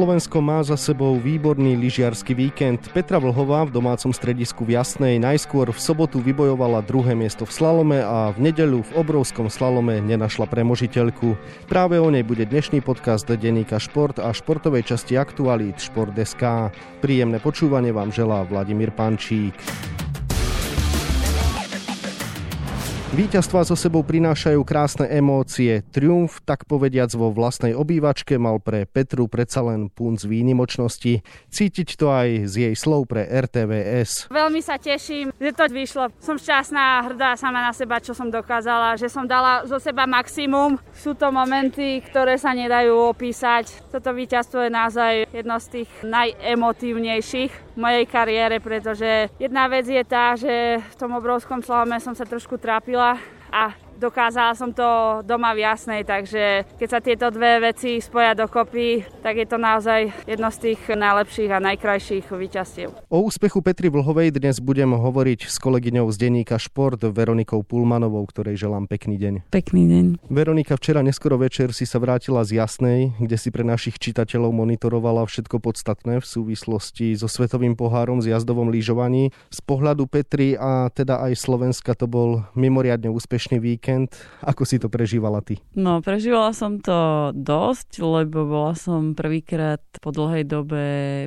Slovensko má za sebou výborný lyžiarsky víkend. Petra Vlhová v domácom stredisku v Jasnej najskôr v sobotu vybojovala druhé miesto v slalome a v nedeľu v obrovskom slalome nenašla premožiteľku. Práve o nej bude dnešný podcast denníka Šport a športovej časti aktualít Šport.sk. Príjemné počúvanie vám želá Vladimír Pančík. Víťazstva so sebou prinášajú krásne emócie. Triumf, tak povediac vo vlastnej obývačke, mal pre Petru predsa len punc výnimočnosti. Cítiť to aj z jej slov pre RTVS. Veľmi sa teším, že to vyšlo. Som šťastná a hrdá sama na seba, čo som dokázala, že som dala zo seba maximum. Sú to momenty, ktoré sa nedajú opísať. Toto víťazstvo je naozaj jedno z tých najemotívnejších mojej kariére, pretože jedna vec je tá, že v tom obrovskom slalome som sa trošku trápila a dokázala som to doma v Jasnej, takže keď sa tieto dve veci spoja dokopy, tak je to naozaj jedno z tých najlepších a najkrajších víťazstiev. O úspechu Petri Vlhovej dnes budem hovoriť s kolegyňou z denníka Šport Veronikou Pulmanovou, ktorej želám pekný deň. Pekný deň. Veronika, včera neskoro večer si sa vrátila z Jasnej, kde si pre našich čitateľov monitorovala všetko podstatné v súvislosti so Svetovým pohárom z jazdovom lyžovaní. Z pohľadu Petri a teda aj Slovenska to bol mimoriadne úspešný víkend víkend. Ako si to prežívala ty? No, prežívala som to dosť, lebo bola som prvýkrát po dlhej dobe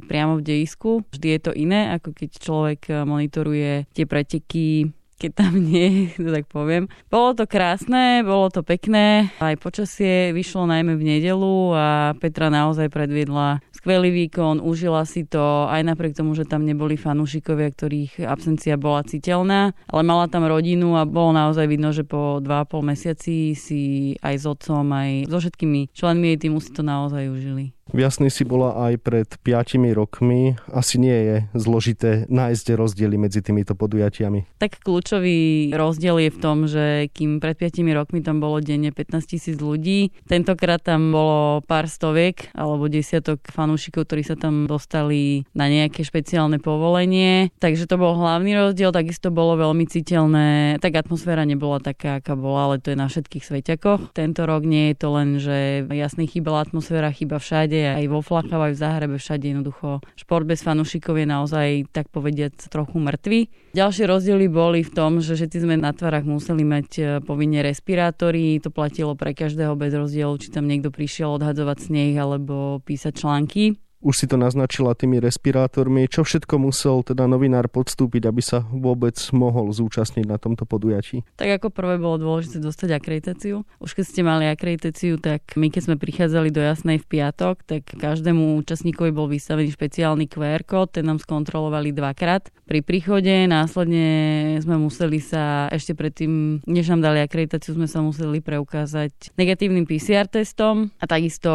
priamo v dejisku. Vždy je to iné, ako keď človek monitoruje tie preteky keď tam nie, to tak poviem. Bolo to krásne, bolo to pekné, aj počasie vyšlo najmä v nedelu a Petra naozaj predviedla skvelý výkon, užila si to aj napriek tomu, že tam neboli fanúšikovia, ktorých absencia bola citeľná, ale mala tam rodinu a bolo naozaj vidno, že po 2,5 mesiaci si aj s otcom, aj so všetkými členmi jej týmu si to naozaj užili. V Jasnej si bola aj pred 5 rokmi. Asi nie je zložité nájsť rozdiely medzi týmito podujatiami. Tak kľúčový rozdiel je v tom, že kým pred 5 rokmi tam bolo denne 15 tisíc ľudí, tentokrát tam bolo pár stoviek alebo desiatok fanúšikov, ktorí sa tam dostali na nejaké špeciálne povolenie. Takže to bol hlavný rozdiel, takisto bolo veľmi citeľné. Tak atmosféra nebola taká, aká bola, ale to je na všetkých sveťakoch. Tento rok nie je to len, že jasný chýbala atmosféra, chyba všade všade, aj vo Flachov, aj v Záhrebe, všade jednoducho. Šport bez fanúšikov je naozaj, tak povediať, trochu mŕtvy. Ďalšie rozdiely boli v tom, že všetci sme na tvarách museli mať e, povinne respirátory, to platilo pre každého bez rozdielu, či tam niekto prišiel odhadzovať sneh alebo písať články. Už si to naznačila tými respirátormi. Čo všetko musel teda novinár podstúpiť, aby sa vôbec mohol zúčastniť na tomto podujatí? Tak ako prvé bolo dôležité dostať akreditáciu. Už keď ste mali akreditáciu, tak my keď sme prichádzali do Jasnej v piatok, tak každému účastníkovi bol vystavený špeciálny QR kód, ten nám skontrolovali dvakrát. Pri príchode následne sme museli sa ešte predtým, než nám dali akreditáciu, sme sa museli preukázať negatívnym PCR testom a takisto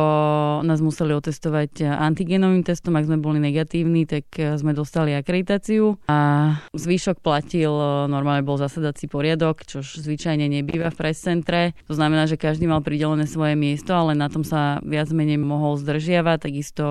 nás museli otestovať antigen antigenovým testom, ak sme boli negatívni, tak e, sme dostali akreditáciu a zvyšok platil, e, normálne bol zasadací poriadok, čo zvyčajne nebýva v press centre. To znamená, že každý mal pridelené svoje miesto, ale na tom sa viac menej mohol zdržiavať. Takisto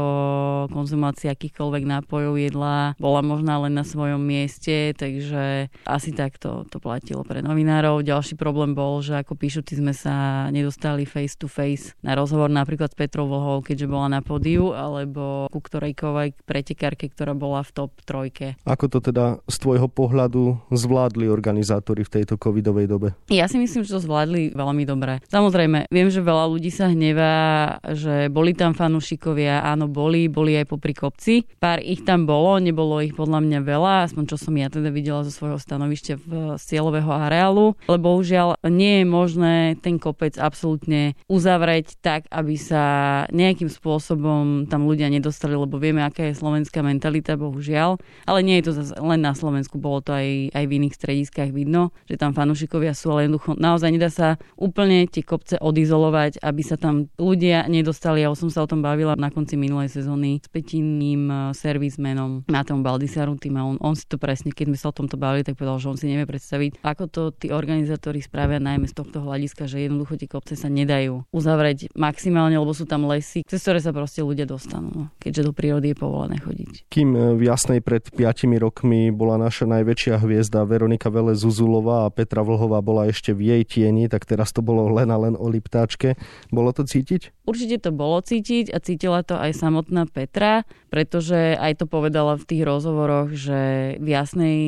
konzumácia akýchkoľvek nápojov, jedla bola možná len na svojom mieste, takže asi takto to platilo pre novinárov. Ďalší problém bol, že ako píšuci sme sa nedostali face to face na rozhovor napríklad s Petrou Vlhou, keďže bola na pódiu, alebo ku ktorejkovej pretekárke, ktorá bola v top trojke. Ako to teda z tvojho pohľadu zvládli organizátori v tejto covidovej dobe? Ja si myslím, že to zvládli veľmi dobre. Samozrejme, viem, že veľa ľudí sa hnevá, že boli tam fanúšikovia, áno, boli, boli aj popri kopci. Pár ich tam bolo, nebolo ich podľa mňa veľa, aspoň čo som ja teda videla zo svojho stanovišťa v cieľového areálu, lebo bohužiaľ nie je možné ten kopec absolútne uzavrieť tak, aby sa nejakým spôsobom tam ľudia nedostali nedostali, lebo vieme, aká je slovenská mentalita, bohužiaľ. Ale nie je to zase len na Slovensku, bolo to aj, aj v iných strediskách vidno, že tam fanúšikovia sú, ale jednoducho naozaj nedá sa úplne tie kopce odizolovať, aby sa tam ľudia nedostali. Ja som sa o tom bavila na konci minulej sezóny s petinným eh, servismenom Mateom Baldisarutim a on, on si to presne, keď sme sa o tomto bavili, tak povedal, že on si nevie predstaviť, ako to tí organizátori spravia najmä z tohto hľadiska, že jednoducho tie kopce sa nedajú uzavrieť maximálne, lebo sú tam lesy, cez ktoré sa proste ľudia dostanú. No. keďže do prírody je povolené chodiť. Kým e, v Jasnej pred 5 rokmi bola naša najväčšia hviezda Veronika Vele Zuzulová a Petra Vlhová bola ešte v jej tieni, tak teraz to bolo len a len o Liptáčke. Bolo to cítiť? Určite to bolo cítiť a cítila to aj samotná Petra, pretože aj to povedala v tých rozhovoroch, že v Jasnej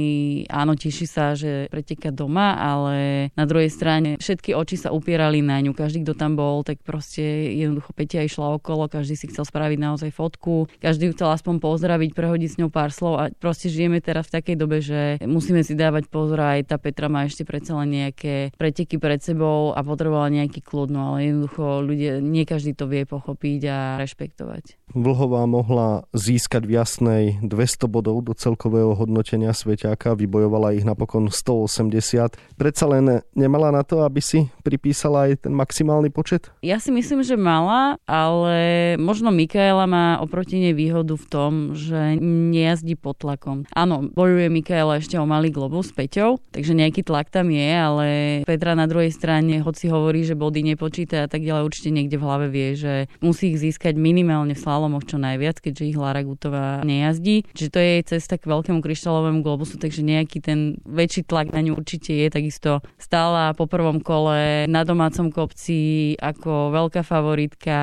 áno, teší sa, že preteka doma, ale na druhej strane všetky oči sa upierali na ňu. Každý, kto tam bol, tak proste jednoducho Petia išla okolo, každý si chcel spraviť naozaj fotku, každý ju chcel aspoň pozdraviť, prehodiť s ňou pár slov a proste žijeme teraz v takej dobe, že musíme si dávať pozor, aj tá Petra má ešte predsa len nejaké preteky pred sebou a potrebovala nejaký kľud, no ale jednoducho ľudia, nie každý to vie pochopiť a rešpektovať. Vlhová mohla získať v Jasnej 200 bodov do celkového hodnotenia Sveťáka, vybojovala ich napokon 180. Predsa len nemala na to, aby si pripísala aj ten maximálny počet? Ja si myslím, že mala, ale možno Mikaela má oproti nej výhodu v tom, že nejazdí pod tlakom. Áno, bojuje Mikaela ešte o malý globus s Peťou, takže nejaký tlak tam je, ale Petra na druhej strane, hoci hovorí, že body nepočíta a tak ďalej, určite niekde v hlave vie, že musí ich získať minimálne v slalomoch čo najviac, keďže ich Lara Gutová nejazdí. Čiže to je jej cesta k veľkému kryštálovému globusu, takže nejaký ten väčší tlak na ňu určite je. Takisto stála po prvom kole na domácom kopci ako veľká favoritka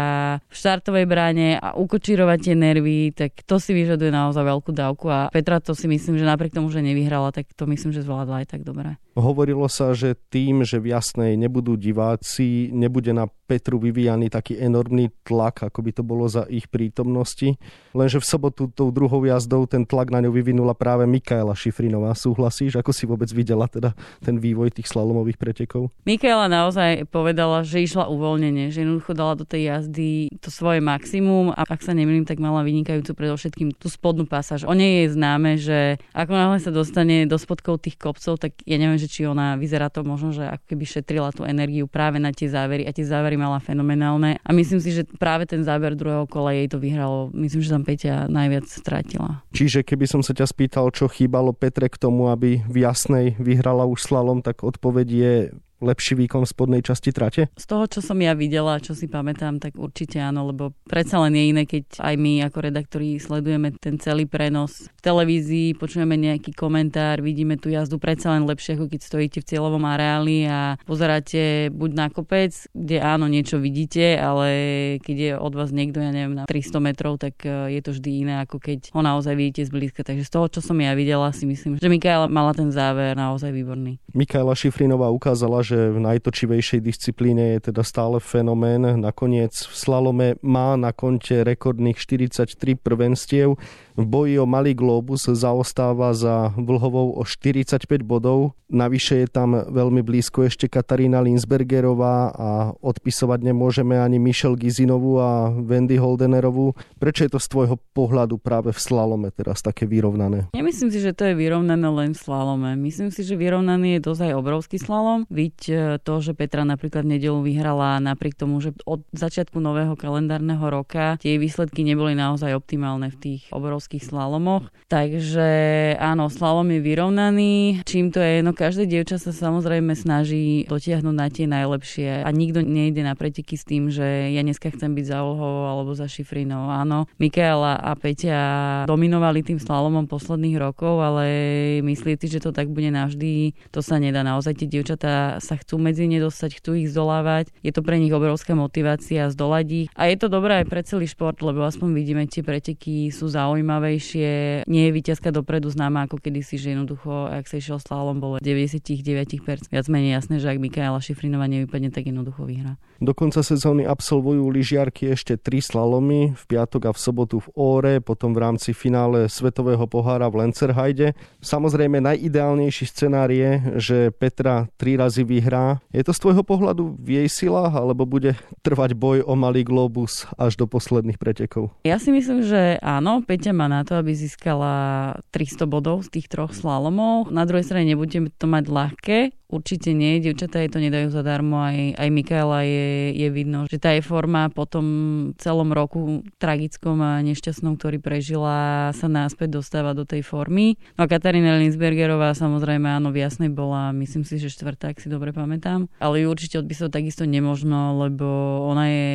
v štartovej bráne a ukočírovať tie nervy, tak to si vyžaduje naozaj veľkú dávku a Petra to si myslím, že napriek tomu, že nevyhrala, tak to myslím, že zvládla aj tak dobre. Hovorilo sa, že tým, že v Jasnej nebudú diváci, nebude na Petru vyvíjaný taký enormný tlak, ako by to bolo za ich prítomnosti. Lenže v sobotu tou druhou jazdou ten tlak na ňu vyvinula práve Mikaela Šifrinová. Súhlasíš? Ako si vôbec videla teda ten vývoj tých slalomových pretekov? Mikaela naozaj povedala, že išla uvoľnenie, že jednoducho dala do tej jazdy to svoje maximum a ak sa nemýlim, tak mala vynikajúcu predovšetkým tú spodnú pasáž. O nej je známe, že ako náhle sa dostane do spodkov tých kopcov, tak ja neviem, že či ona vyzerá to možno, že ako keby šetrila tú energiu práve na tie závery a tie závery mala fenomenálne. A myslím si, že práve ten záver druhého kola jej to vyhralo. Myslím, že tam Peťa najviac stratila. Čiže keby som sa ťa spýtal, čo chýbalo Petre k tomu, aby v Jasnej vyhrala už slalom, tak odpoveď je lepší výkon v spodnej časti trate? Z toho, čo som ja videla, čo si pamätám, tak určite áno, lebo predsa len je iné, keď aj my ako redaktori sledujeme ten celý prenos v televízii, počujeme nejaký komentár, vidíme tú jazdu predsa len lepšie, ako keď stojíte v cieľovom areáli a pozeráte buď na kopec, kde áno, niečo vidíte, ale keď je od vás niekto, ja neviem, na 300 metrov, tak e, je to vždy iné, ako keď ho naozaj vidíte zblízka. Takže z toho, čo som ja videla, si myslím, že Mikaela mala ten záver naozaj výborný. Mikaela Šifrinová ukázala, že v najtočivejšej disciplíne je teda stále fenomén. Nakoniec v slalome má na konte rekordných 43 prvenstiev. V boji o malý globus zaostáva za Vlhovou o 45 bodov. Navyše je tam veľmi blízko ešte Katarína Linsbergerová a odpisovať nemôžeme ani Michelle Gizinovú a Wendy Holdenerovú. Prečo je to z tvojho pohľadu práve v slalome teraz také vyrovnané? Nemyslím si, že to je vyrovnané len v slalome. Myslím si, že vyrovnaný je dosť aj obrovský slalom. Viď e, to, že Petra napríklad v nedelu vyhrala napriek tomu, že od začiatku nového kalendárneho roka tie výsledky neboli naozaj optimálne v tých obrovských slalomoch. Takže áno, slalom je vyrovnaný. Čím to je? No každé dievča sa samozrejme snaží dotiahnuť na tie najlepšie a nikto nejde na preteky s tým, že ja dneska chcem byť za Olhovou alebo za Šifrinou. Áno, Mikaela a Peťa dominovali tým slalomom posledných rokov, ale myslíte, že to tak bude navždy? To sa nedá. Naozaj tie dievčatá sa chcú medzi ne dostať, chcú ich zdolávať. Je to pre nich obrovská motivácia zdolať ich. A je to dobré aj pre celý šport, lebo aspoň vidíme, tie preteky sú zaujímavejšie. Nie je víťazka dopredu známa ako kedysi, že jednoducho, ak sa išiel slalom, bolo 99%. Viac menej jasné, že ak Mikaela Šifrinová nevypadne, tak jednoducho vyhrá. Do konca sezóny absolvujú lyžiarky ešte tri slalomy, v piatok a v sobotu v Óre, potom v rámci finále Svetového pohára v Lencerhajde. Samozrejme najideálnejší scenár je, že Petra tri razy vyhrá. Je to z tvojho pohľadu v jej silách, alebo bude trvať boj o malý globus až do posledných pretekov? Ja si myslím, že áno, Peťa má na to, aby získala 300 bodov z tých troch slalomov. Na druhej strane nebudeme to mať ľahké. Určite nie, dievčatá jej to nedajú zadarmo, aj, aj Mikaela je, je vidno, že tá je forma po tom celom roku tragickom a nešťastnom, ktorý prežila, sa náspäť dostáva do tej formy. No a Katarína Linsbergerová samozrejme áno, v jasnej bola, myslím si, že štvrtá, ak si dobre pamätám, ale ju určite odpísať takisto nemožno, lebo ona je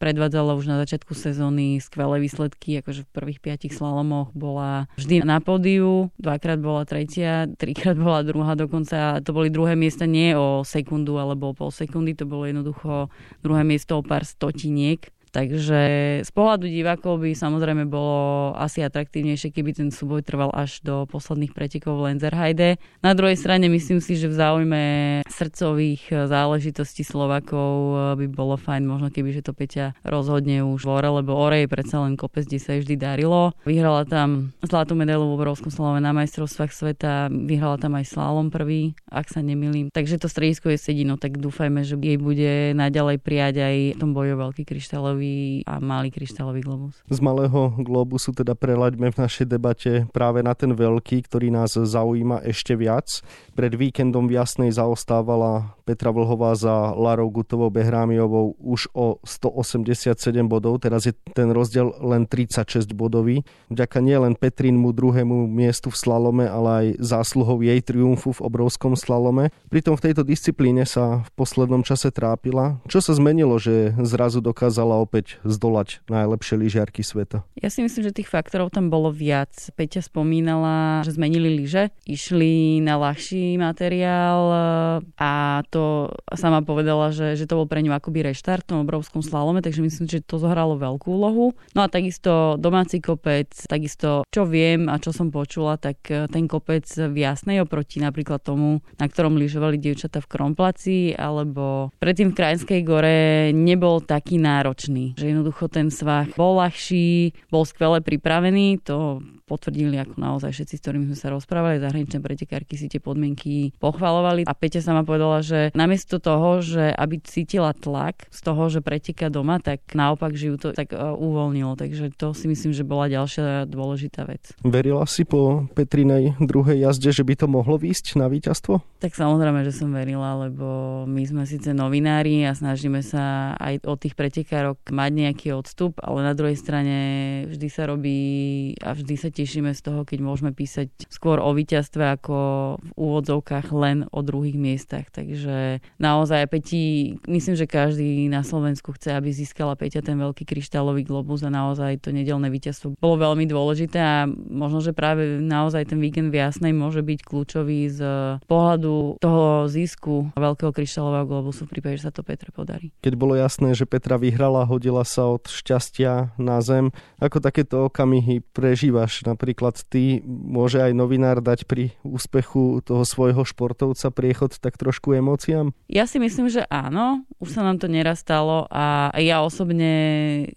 predvádzala už na začiatku sezóny skvelé výsledky, akože v prvých piatich slalomoch bola vždy na pódiu, dvakrát bola tretia, trikrát bola druhá dokonca, to boli druhé miesta nie o sekundu alebo o pol sekundy, to bolo jednoducho druhé miesto o pár stotiniek Takže z pohľadu divákov by samozrejme bolo asi atraktívnejšie, keby ten súboj trval až do posledných pretekov v Lenzerheide. Na druhej strane myslím si, že v záujme srdcových záležitostí Slovakov by bolo fajn možno keby, že to Peťa rozhodne už v Ore, lebo Ore je predsa len kopec, kde sa vždy darilo. Vyhrala tam zlatú medailu v obrovskom slalome na majstrovstvách sveta, vyhrala tam aj slalom prvý, ak sa nemýlim. Takže to stredisko je sedino, tak dúfajme, že jej bude naďalej prijať aj v tom boju veľký kryštálov kryštálový a malý kryštálový globus. Z malého globusu teda prelaďme v našej debate práve na ten veľký, ktorý nás zaujíma ešte viac. Pred víkendom v Jasnej zaostávala Petra Vlhová za Larou Gutovou Behrámiovou už o 187 bodov, teraz je ten rozdiel len 36 bodový. Vďaka nielen Petrinmu druhému miestu v slalome, ale aj zásluhou jej triumfu v obrovskom slalome. Pritom v tejto disciplíne sa v poslednom čase trápila. Čo sa zmenilo, že zrazu dokázala opäť zdolať najlepšie lyžiarky sveta? Ja si myslím, že tých faktorov tam bolo viac. Peťa spomínala, že zmenili lyže, išli na ľahší materiál a to sama povedala, že, že to bol pre ňu akoby reštart v tom obrovskom slalome, takže myslím, že to zohralo veľkú úlohu. No a takisto domáci kopec, takisto čo viem a čo som počula, tak e, ten kopec v Jasnej oproti napríklad tomu, na ktorom lyžovali dievčata v Kromplaci alebo predtým v Krajinskej gore nebol taký náročný. Že jednoducho ten svah bol ľahší, bol skvele pripravený, to potvrdili ako naozaj všetci, s ktorými sme sa rozprávali, zahraničné pretekárky si tie podmienky pochvalovali. A Peťa sama povedala, že namiesto toho, že aby cítila tlak z toho, že preteká doma, tak naopak, že ju to tak uh, uvoľnilo. Takže to si myslím, že bola ďalšia dôležitá vec. Verila si po Petrinej druhej jazde, že by to mohlo výjsť na víťazstvo? Tak samozrejme, že som verila, lebo my sme síce novinári a snažíme sa aj od tých pretekárok mať nejaký odstup, ale na druhej strane vždy sa robí a vždy sa tešíme z toho, keď môžeme písať skôr o víťazstve ako v úvodzovkách len o druhých miestach. Takže naozaj Peti, myslím, že každý na Slovensku chce, aby získala Peťa ten veľký kryštálový globus a naozaj to nedelné víťazstvo bolo veľmi dôležité a možno, že práve naozaj ten víkend v Jasnej môže byť kľúčový z pohľadu toho zisku veľkého kryštálového globusu v prípade, že sa to Petre podarí. Keď bolo jasné, že Petra vyhrala, hodila sa od šťastia na zem. Ako takéto okamihy prežívaš napríklad ty, môže aj novinár dať pri úspechu toho svojho športovca priechod tak trošku emóciám? Ja si myslím, že áno. Už sa nám to neraz stalo a ja osobne,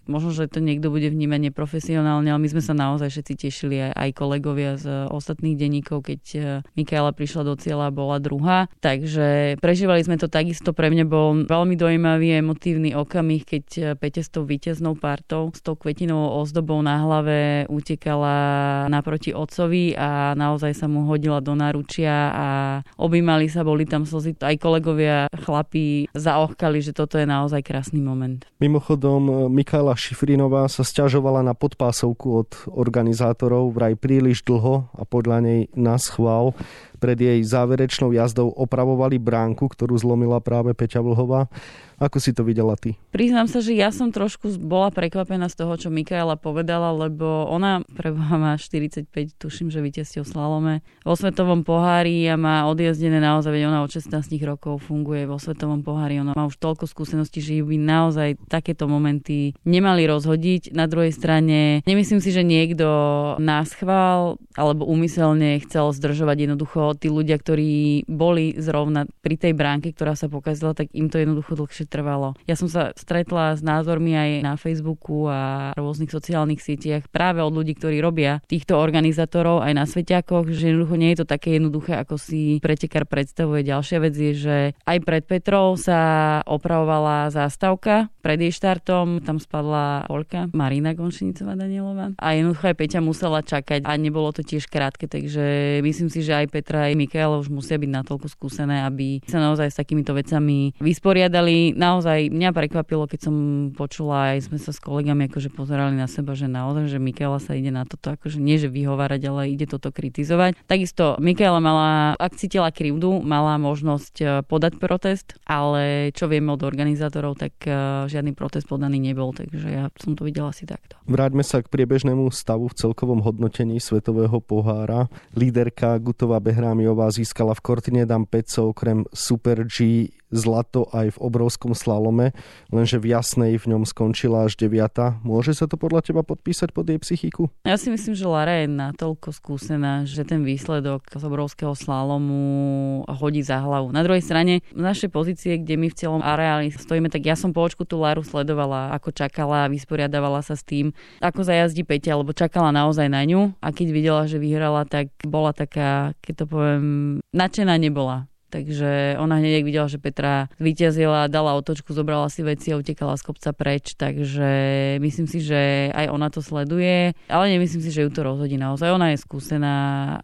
možno, že to niekto bude vnímať neprofesionálne, ale my sme sa naozaj všetci tešili aj, aj kolegovia z ostatných denníkov, keď e, Mikaela prišla do cieľa a bola druhá. Takže prežívali sme to takisto. Pre mňa bol veľmi dojímavý, emotívny okamih, keď e, Peťa s tou víťaznou partou, s tou kvetinovou ozdobou na hlave utekala naproti otcovi a naozaj sa mu hodila do náručia a objímali sa, boli tam slzy. Aj kolegovia, chlapí zaochkali, že toto je naozaj krásny moment. Mimochodom, Michaela Šifrinová sa stiažovala na podpásovku od organizátorov vraj príliš dlho a podľa nej na schvál pred jej záverečnou jazdou opravovali bránku, ktorú zlomila práve Peťa Vlhová. Ako si to videla ty? Priznám sa, že ja som trošku bola prekvapená z toho, čo Mikaela povedala, lebo ona preboha má 45, tuším, že víťazstiev slalome vo svetovom pohári a má odjazdené naozaj, veď ona od 16 rokov funguje vo svetovom pohári, ona má už toľko skúseností, že by naozaj takéto momenty nemali rozhodiť. Na druhej strane, nemyslím si, že niekto nás chvál alebo úmyselne chcel zdržovať jednoducho tí ľudia, ktorí boli zrovna pri tej bránke, ktorá sa pokazila, tak im to jednoducho dlhšie trvalo. Ja som sa stretla s názormi aj na Facebooku a rôznych sociálnych sieťach práve od ľudí, ktorí robia týchto organizátorov aj na Sveťakoch, že jednoducho nie je to také jednoduché, ako si pretekár predstavuje. Ďalšia vec je, že aj pred Petrou sa opravovala zástavka Pred jej štartom tam spadla Polka, Marina Gonšinicová Danielová a jednoducho aj Peťa musela čakať a nebolo to tiež krátke, takže myslím si, že aj Petra aj Mikaela už musia byť natoľko skúsené, aby sa naozaj s takýmito vecami vysporiadali. Naozaj mňa prekvapilo, keď som počula, aj sme sa s kolegami akože pozerali na seba, že naozaj, že Mikaela sa ide na toto akože nie, že vyhovárať, ale ide toto kritizovať. Takisto Mikaela mala, ak cítila krivdu, mala možnosť e, podať protest, ale čo vieme od organizátorov, tak e, žiadny protest podaný nebol, takže ja som to videla asi takto. Vráťme sa k priebežnému stavu v celkovom hodnotení Svetového pohára. Líderka Gutová Behrámiová získala v Cortine d'Ampezzo okrem Super G zlato aj v obrovskom slalome, lenže v jasnej v ňom skončila až deviata. Môže sa to podľa teba podpísať pod jej psychiku? Ja si myslím, že Lara je natoľko skúsená, že ten výsledok z obrovského slalomu hodí za hlavu. Na druhej strane, v našej pozície, kde my v celom areáli stojíme, tak ja som po očku tú Laru sledovala, ako čakala, vysporiadavala sa s tým, ako zajazdí Peťa, lebo čakala naozaj na ňu. A keď videla, že vyhrala, tak bola taká, keď to poviem, nadšená nebola Takže ona hneď, videla, že Petra vyťazila, dala otočku, zobrala si veci a utekala z kopca preč. Takže myslím si, že aj ona to sleduje, ale nemyslím si, že ju to rozhodí naozaj. Ona je skúsená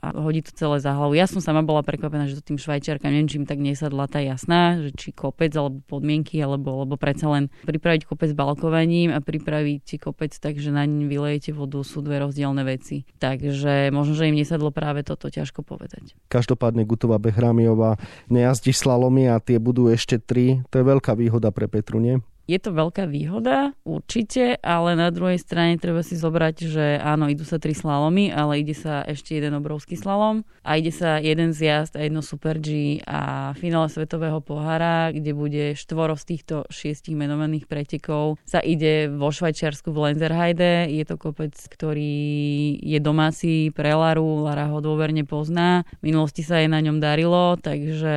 a hodí to celé za hlavu. Ja som sama bola prekvapená, že to tým švajčiarkám neviem, čím tak nesadla tá jasná, že či kopec alebo podmienky, alebo, alebo predsa len pripraviť kopec balkovaním a pripraviť kopec tak, že na ň vylejete vodu, sú dve rozdielne veci. Takže možno, že im nesadlo práve toto, ťažko povedať. Každopádne Gutová Behrámiová nejazdíš slalomy a tie budú ešte tri. To je veľká výhoda pre Petru, nie? Je to veľká výhoda, určite, ale na druhej strane treba si zobrať, že áno, idú sa tri slalomy, ale ide sa ešte jeden obrovský slalom a ide sa jeden zjazd a jedno Super G a finále Svetového pohára, kde bude štvoro z týchto šiestich menovaných pretekov, sa ide vo Švajčiarsku v Lenzerheide. Je to kopec, ktorý je domáci pre Laru, Lara ho dôverne pozná. V minulosti sa jej na ňom darilo, takže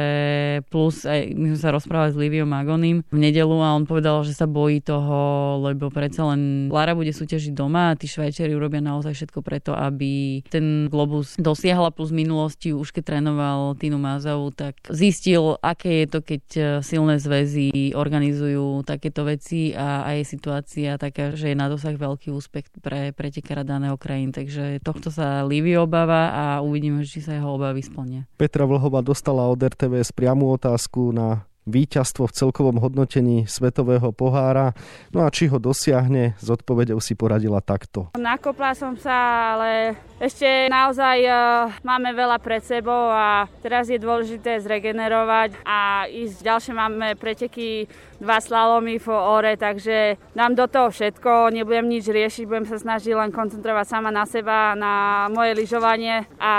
plus aj my sme sa rozprávali s Liviom Magonim v nedelu a on povedal, že sa bojí toho, lebo predsa len Lara bude súťažiť doma a tí Švajčiari urobia naozaj všetko preto, aby ten Globus dosiahla plus minulosti, už keď trénoval Tinu Mazavu, tak zistil, aké je to, keď e, silné zväzy organizujú takéto veci a aj je situácia taká, že je na dosah veľký úspech pre pretekára daného krajín. Takže tohto sa Livy obáva a uvidíme, či sa jeho obavy splnia. Petra Vlhova dostala od RTVS priamu otázku na víťazstvo v celkovom hodnotení Svetového pohára. No a či ho dosiahne, s odpovedou si poradila takto. Nakopla som sa, ale ešte naozaj uh, máme veľa pred sebou a teraz je dôležité zregenerovať a ísť ďalšie máme preteky dva slalomy v ore, takže dám do toho všetko, nebudem nič riešiť, budem sa snažiť len koncentrovať sama na seba, na moje lyžovanie a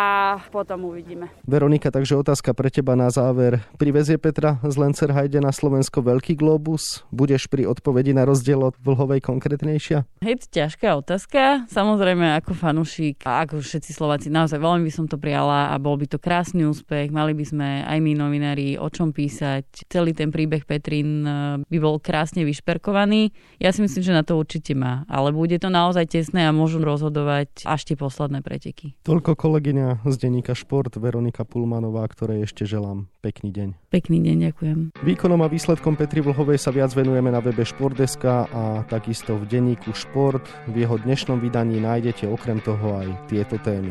potom uvidíme. Veronika, takže otázka pre teba na záver. Privezie Petra z Lencerhajde na Slovensko veľký globus? Budeš pri odpovedi na rozdiel od Vlhovej konkrétnejšia? Hej, ťažká otázka. Samozrejme, ako fanúšik a ako všetci Slováci, naozaj veľmi by som to prijala a bol by to krásny úspech. Mali by sme aj my novinári o čom písať. Celý ten príbeh Petrin by bol krásne vyšperkovaný. Ja si myslím, že na to určite má, ale bude to naozaj tesné a môžu rozhodovať až tie posledné preteky. Toľko kolegyňa z denníka Šport Veronika Pulmanová, ktorej ešte želám pekný deň. Pekný deň, ďakujem. Výkonom a výsledkom Petri Vlhovej sa viac venujeme na webe Športdeska a takisto v denníku Šport. V jeho dnešnom vydaní nájdete okrem toho aj tieto témy.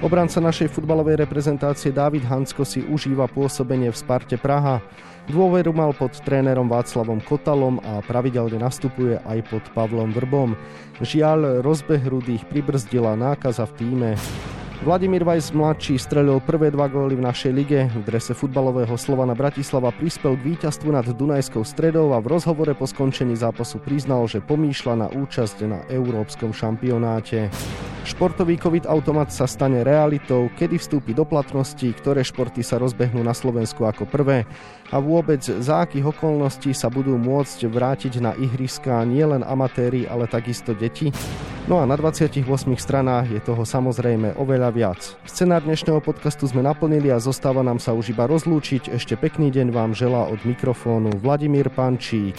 Obranca našej futbalovej reprezentácie David Hansko si užíva pôsobenie v Sparte Praha. Dôveru mal pod trénerom Václavom Kotalom a pravidelne nastupuje aj pod Pavlom Vrbom. Žiaľ, rozbeh rudých pribrzdila nákaza v týme. Vladimír Vajs mladší strelil prvé dva góly v našej lige. V drese futbalového Slovana Bratislava prispel k víťazstvu nad Dunajskou stredou a v rozhovore po skončení zápasu priznal, že pomýšľa na účasť na európskom šampionáte. Športový COVID automat sa stane realitou, kedy vstúpi do platnosti, ktoré športy sa rozbehnú na Slovensku ako prvé a vôbec za akých okolností sa budú môcť vrátiť na ihriska nielen amatéri, ale takisto deti. No a na 28 stranách je toho samozrejme oveľa viac. Scenár dnešného podcastu sme naplnili a zostáva nám sa už iba rozlúčiť. Ešte pekný deň vám želá od mikrofónu Vladimír Pančík.